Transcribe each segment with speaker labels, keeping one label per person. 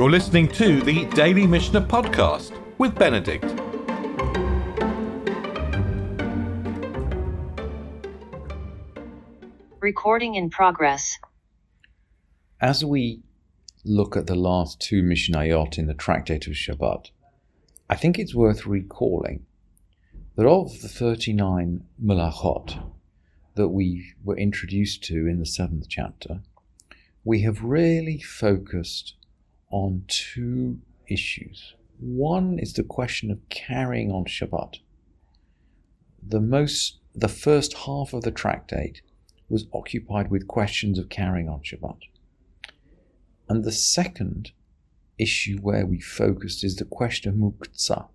Speaker 1: You're listening to the Daily Mishnah Podcast with Benedict.
Speaker 2: Recording in progress.
Speaker 3: As we look at the last two Mishnayot in the Tractate of Shabbat, I think it's worth recalling that of the 39 Malachot that we were introduced to in the seventh chapter, we have really focused on two issues. One is the question of carrying on Shabbat. The most the first half of the tractate was occupied with questions of carrying on Shabbat. And the second issue where we focused is the question of muktzah.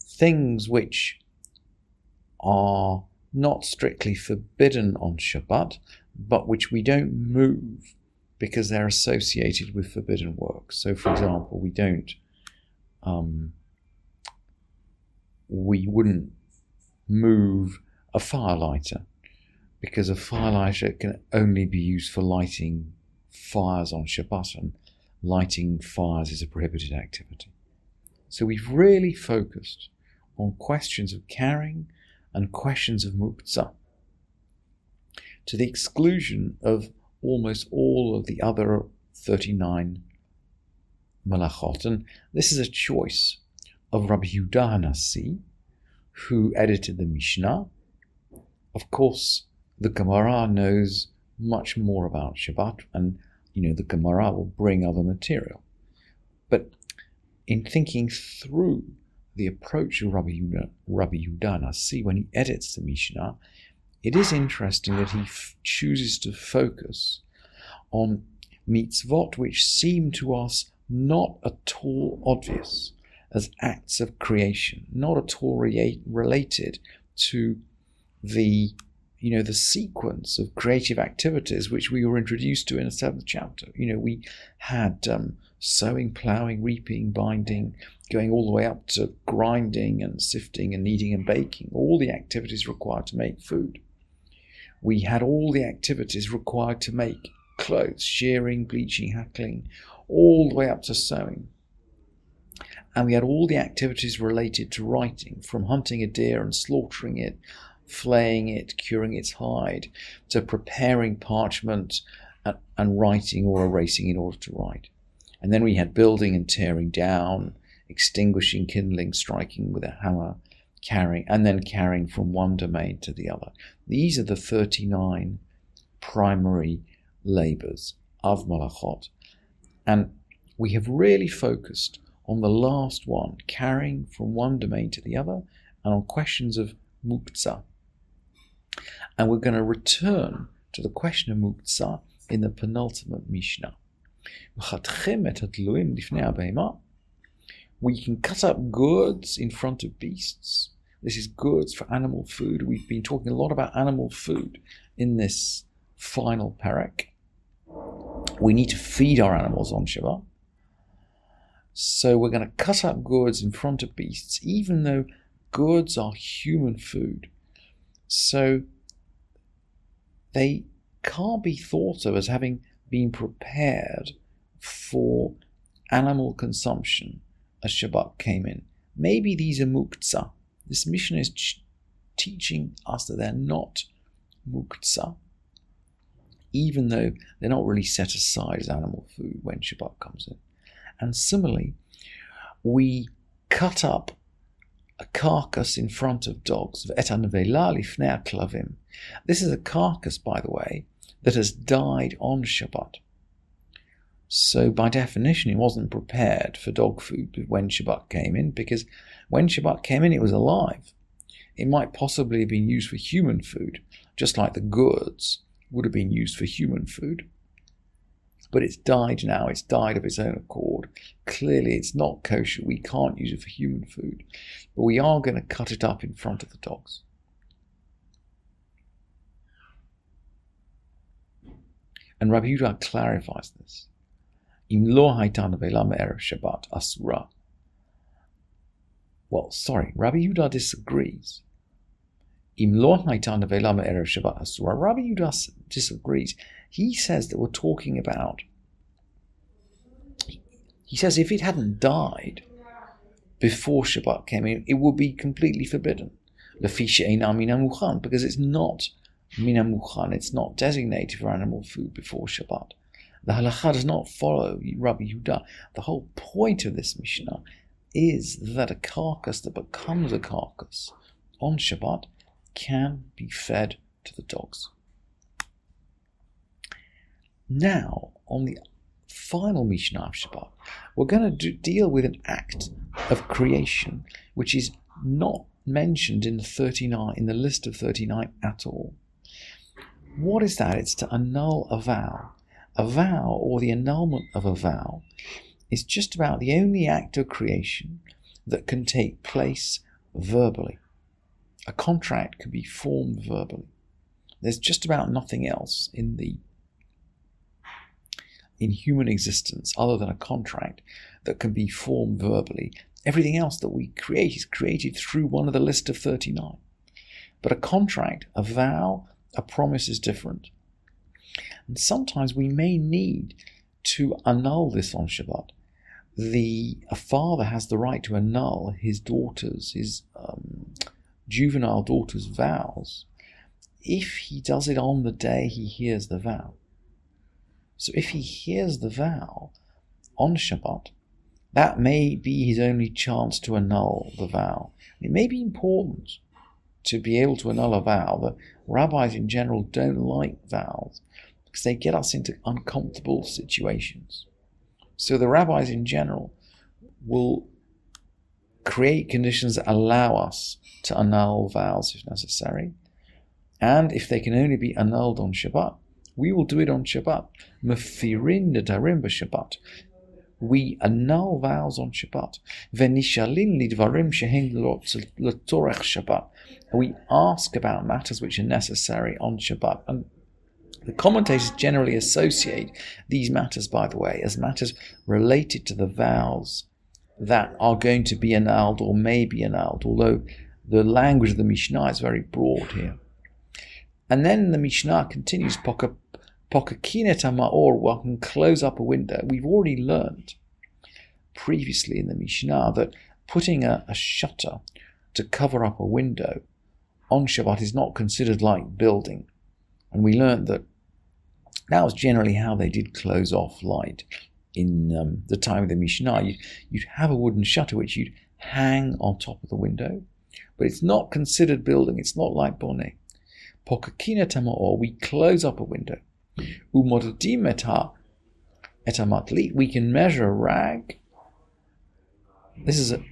Speaker 3: Things which are not strictly forbidden on Shabbat, but which we don't move because they're associated with forbidden work. So, for example, we don't, um, we wouldn't move a firelighter because a firelighter can only be used for lighting fires on Shabbat, and lighting fires is a prohibited activity. So we've really focused on questions of carrying and questions of muktzah to the exclusion of almost all of the other 39 malachot. And this is a choice of Rabbi Yehuda Hanasi, who edited the Mishnah. Of course, the Gemara knows much more about Shabbat, and you know the Gemara will bring other material. But in thinking through the approach of Rabbi Yehuda, Rabbi Hanasi when he edits the Mishnah, it is interesting that he f- chooses to focus on mitzvot which seem to us not at all obvious as acts of creation, not at all re- related to the you know the sequence of creative activities which we were introduced to in the seventh chapter. You know, we had um, sowing, ploughing, reaping, binding, going all the way up to grinding and sifting and kneading and baking, all the activities required to make food. We had all the activities required to make clothes, shearing, bleaching, hackling, all the way up to sewing. And we had all the activities related to writing, from hunting a deer and slaughtering it, flaying it, curing its hide, to preparing parchment and, and writing or erasing in order to write. And then we had building and tearing down, extinguishing, kindling, striking with a hammer, carrying, and then carrying from one domain to the other. These are the 39 primary labors of Malachot. And we have really focused on the last one, carrying from one domain to the other, and on questions of muktzah. And we're going to return to the question of muktzah in the penultimate Mishnah. We can cut up goods in front of beasts. This is goods for animal food. We've been talking a lot about animal food in this final perek. We need to feed our animals on Shabbat. So we're going to cut up goods in front of beasts, even though goods are human food. So they can't be thought of as having been prepared for animal consumption as Shabbat came in. Maybe these are muktzah. This Mishnah is ch- teaching us that they're not muktzah, even though they're not really set aside as animal food when Shabbat comes in. And similarly, we cut up a carcass in front of dogs. This is a carcass, by the way, that has died on Shabbat. So, by definition, it wasn't prepared for dog food when Shabbat came in, because when Shabbat came in, it was alive. It might possibly have been used for human food, just like the goods would have been used for human food. But it's died now, it's died of its own accord. Clearly, it's not kosher. We can't use it for human food. But we are going to cut it up in front of the dogs. And Rabbi Yehuda clarifies this. Im lo Shabbat asura. Well, sorry, Rabbi Yehuda disagrees. Im lo Shabbat asura. Rabbi Yehuda disagrees. He says that we're talking about He says if it hadn't died before Shabbat came in, it would be completely forbidden. Because it's not minamuchan, it's not designated for animal food before Shabbat. The halacha does not follow Rabbi Yehuda. The whole point of this Mishnah is that a carcass that becomes a carcass on Shabbat can be fed to the dogs. Now, on the final Mishnah of Shabbat, we're going to do, deal with an act of creation which is not mentioned in the 39 in the list of 39 at all. What is that? It's to annul a vow. A vow or the annulment of a vow is just about the only act of creation that can take place verbally. A contract can be formed verbally. There's just about nothing else in the in human existence other than a contract that can be formed verbally. Everything else that we create is created through one of the list of 39. But a contract, a vow, a promise is different. And sometimes we may need to annul this on Shabbat. The a father has the right to annul his daughter's, his um, juvenile daughter's vows if he does it on the day he hears the vow. So if he hears the vow on Shabbat, that may be his only chance to annul the vow. It may be important to be able to annul a vow. The rabbis in general don't like vows because they get us into uncomfortable situations. So the rabbis in general will create conditions that allow us to annul vows if necessary. And if they can only be annulled on Shabbat, we will do it on Shabbat. Mefirin nedarim b'Shabbat. We annul vows on Shabbat. Venishalin lidvarim shehen l'tzorech Shabbat. We ask about matters which are necessary on Shabbat. And the commentators generally associate these matters, by the way, as matters related to the vows that are going to be annulled or may be annulled, although the language of the Mishnah is very broad here. And then the Mishnah continues, Pokakinet ma'or, one can close up a window. We've already learned previously in the Mishnah that putting a, a shutter to cover up a window on Shabbat is not considered like building. And we learned that that was generally how they did close off light in um, the time of the Mishnah. You'd, you'd have a wooden shutter which you'd hang on top of the window, but it's not considered building. It's not like boneh. Pokakina or we close up a window. Umordim etamatli, we can measure rag. This is a,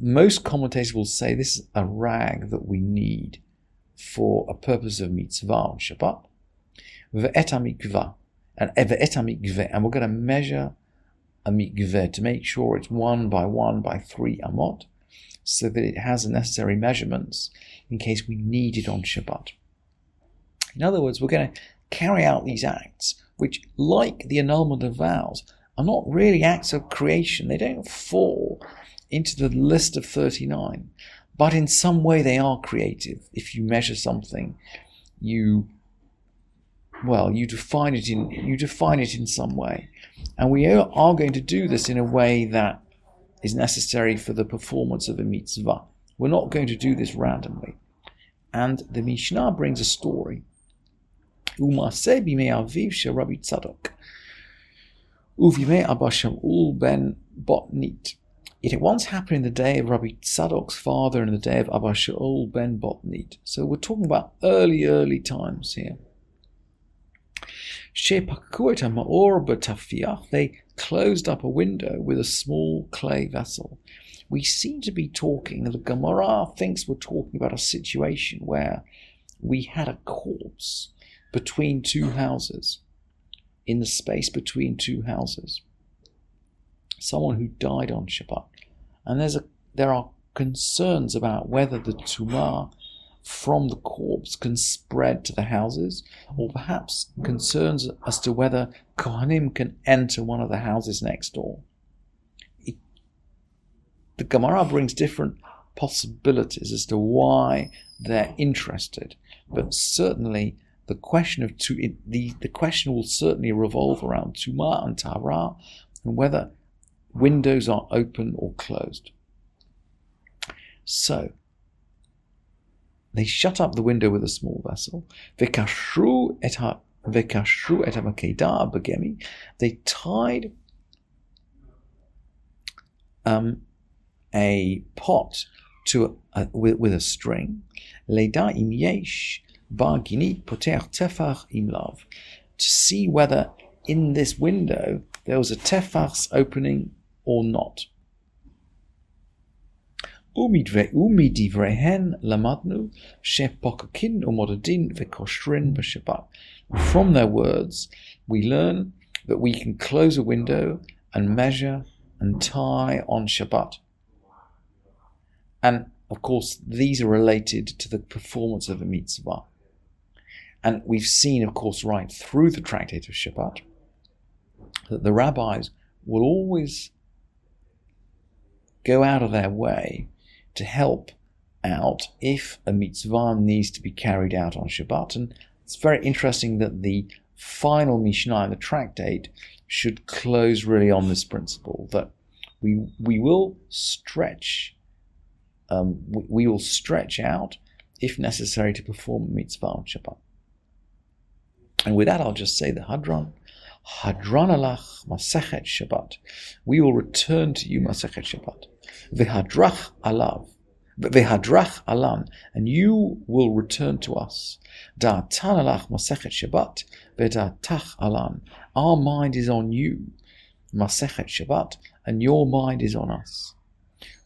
Speaker 3: most commentators will say this is a rag that we need for a purpose of mitzvah on Shabbat. Ve'etamikva, and eh, ve'etamikve, and we're going to measure a mikveh to make sure it's one by one by three amot, so that it has the necessary measurements in case we need it on Shabbat. In other words, we're going to carry out these acts, which, like the annulment of vows, are not really acts of creation. They don't fall into the list of 39, but in some way they are creative. If you measure something, you well, you define it in you define it in some way, and we are going to do this in a way that is necessary for the performance of a mitzvah. We're not going to do this randomly. And the Mishnah brings a story Umase bimei aviv Rabbi Tzadok. Uvimei Abba Shaul ben Botnit. It once happened in the day of Rabbi Tzadok's father and the day of Abba Shaul ben Botnit. So we're talking about early, early times here. They closed up a window with a small clay vessel. We seem to be talking, the Gemara thinks we're talking about a situation where we had a corpse between two houses, in the space between two houses. Someone who died on Shabbat. And there's a, there are concerns about whether the tumah from the corpse can spread to the houses, or perhaps concerns as to whether Kohanim can enter one of the houses next door. It, the Gemara brings different possibilities as to why they're interested, but certainly the question of tu- the, the question will certainly revolve around Tuma and Tahara and whether windows are open or closed. So, they shut up the window with a small vessel. Et begemi. They tied um, a pot to a, with, with a string. Leda im yesh Barghini Poter Tefach im Lav, to see whether in this window there was a Tefach's opening or not. From their words, we learn that we can close a window and measure and tie on Shabbat. And of course, these are related to the performance of a mitzvah. And we've seen, of course, right through the tractate of Shabbat, that the rabbis will always go out of their way to help out if a mitzvah needs to be carried out on Shabbat. And it's very interesting that the final Mishnah in the tractate should close really on this principle that we we will stretch um, we, we, will stretch out if necessary to perform mitzvah on Shabbat. And with that, I'll just say the Hadran. Hadran alach Masechet Shabbat. We will return to you Masechet Shabbat. V'hadrach alav. V'hadrach alam. And you will return to us. Da'atan alach Masechet Shabbat. V'da'tach alam. Our mind is on you. Masechet Shabbat. And your mind is on us.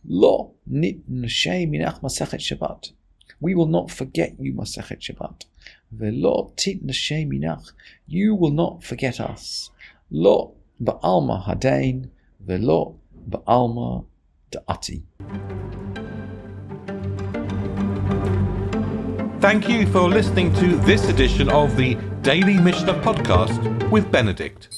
Speaker 3: Lo nit minach Masechet Shabbat. We will not forget you Masechet Shabbat. Velo tit minach. You will not forget us. Lo ba'alma hadain. Velo ba'alma da'ati.
Speaker 1: Thank you for listening to this edition of the Daily Mishnah Podcast with Benedict.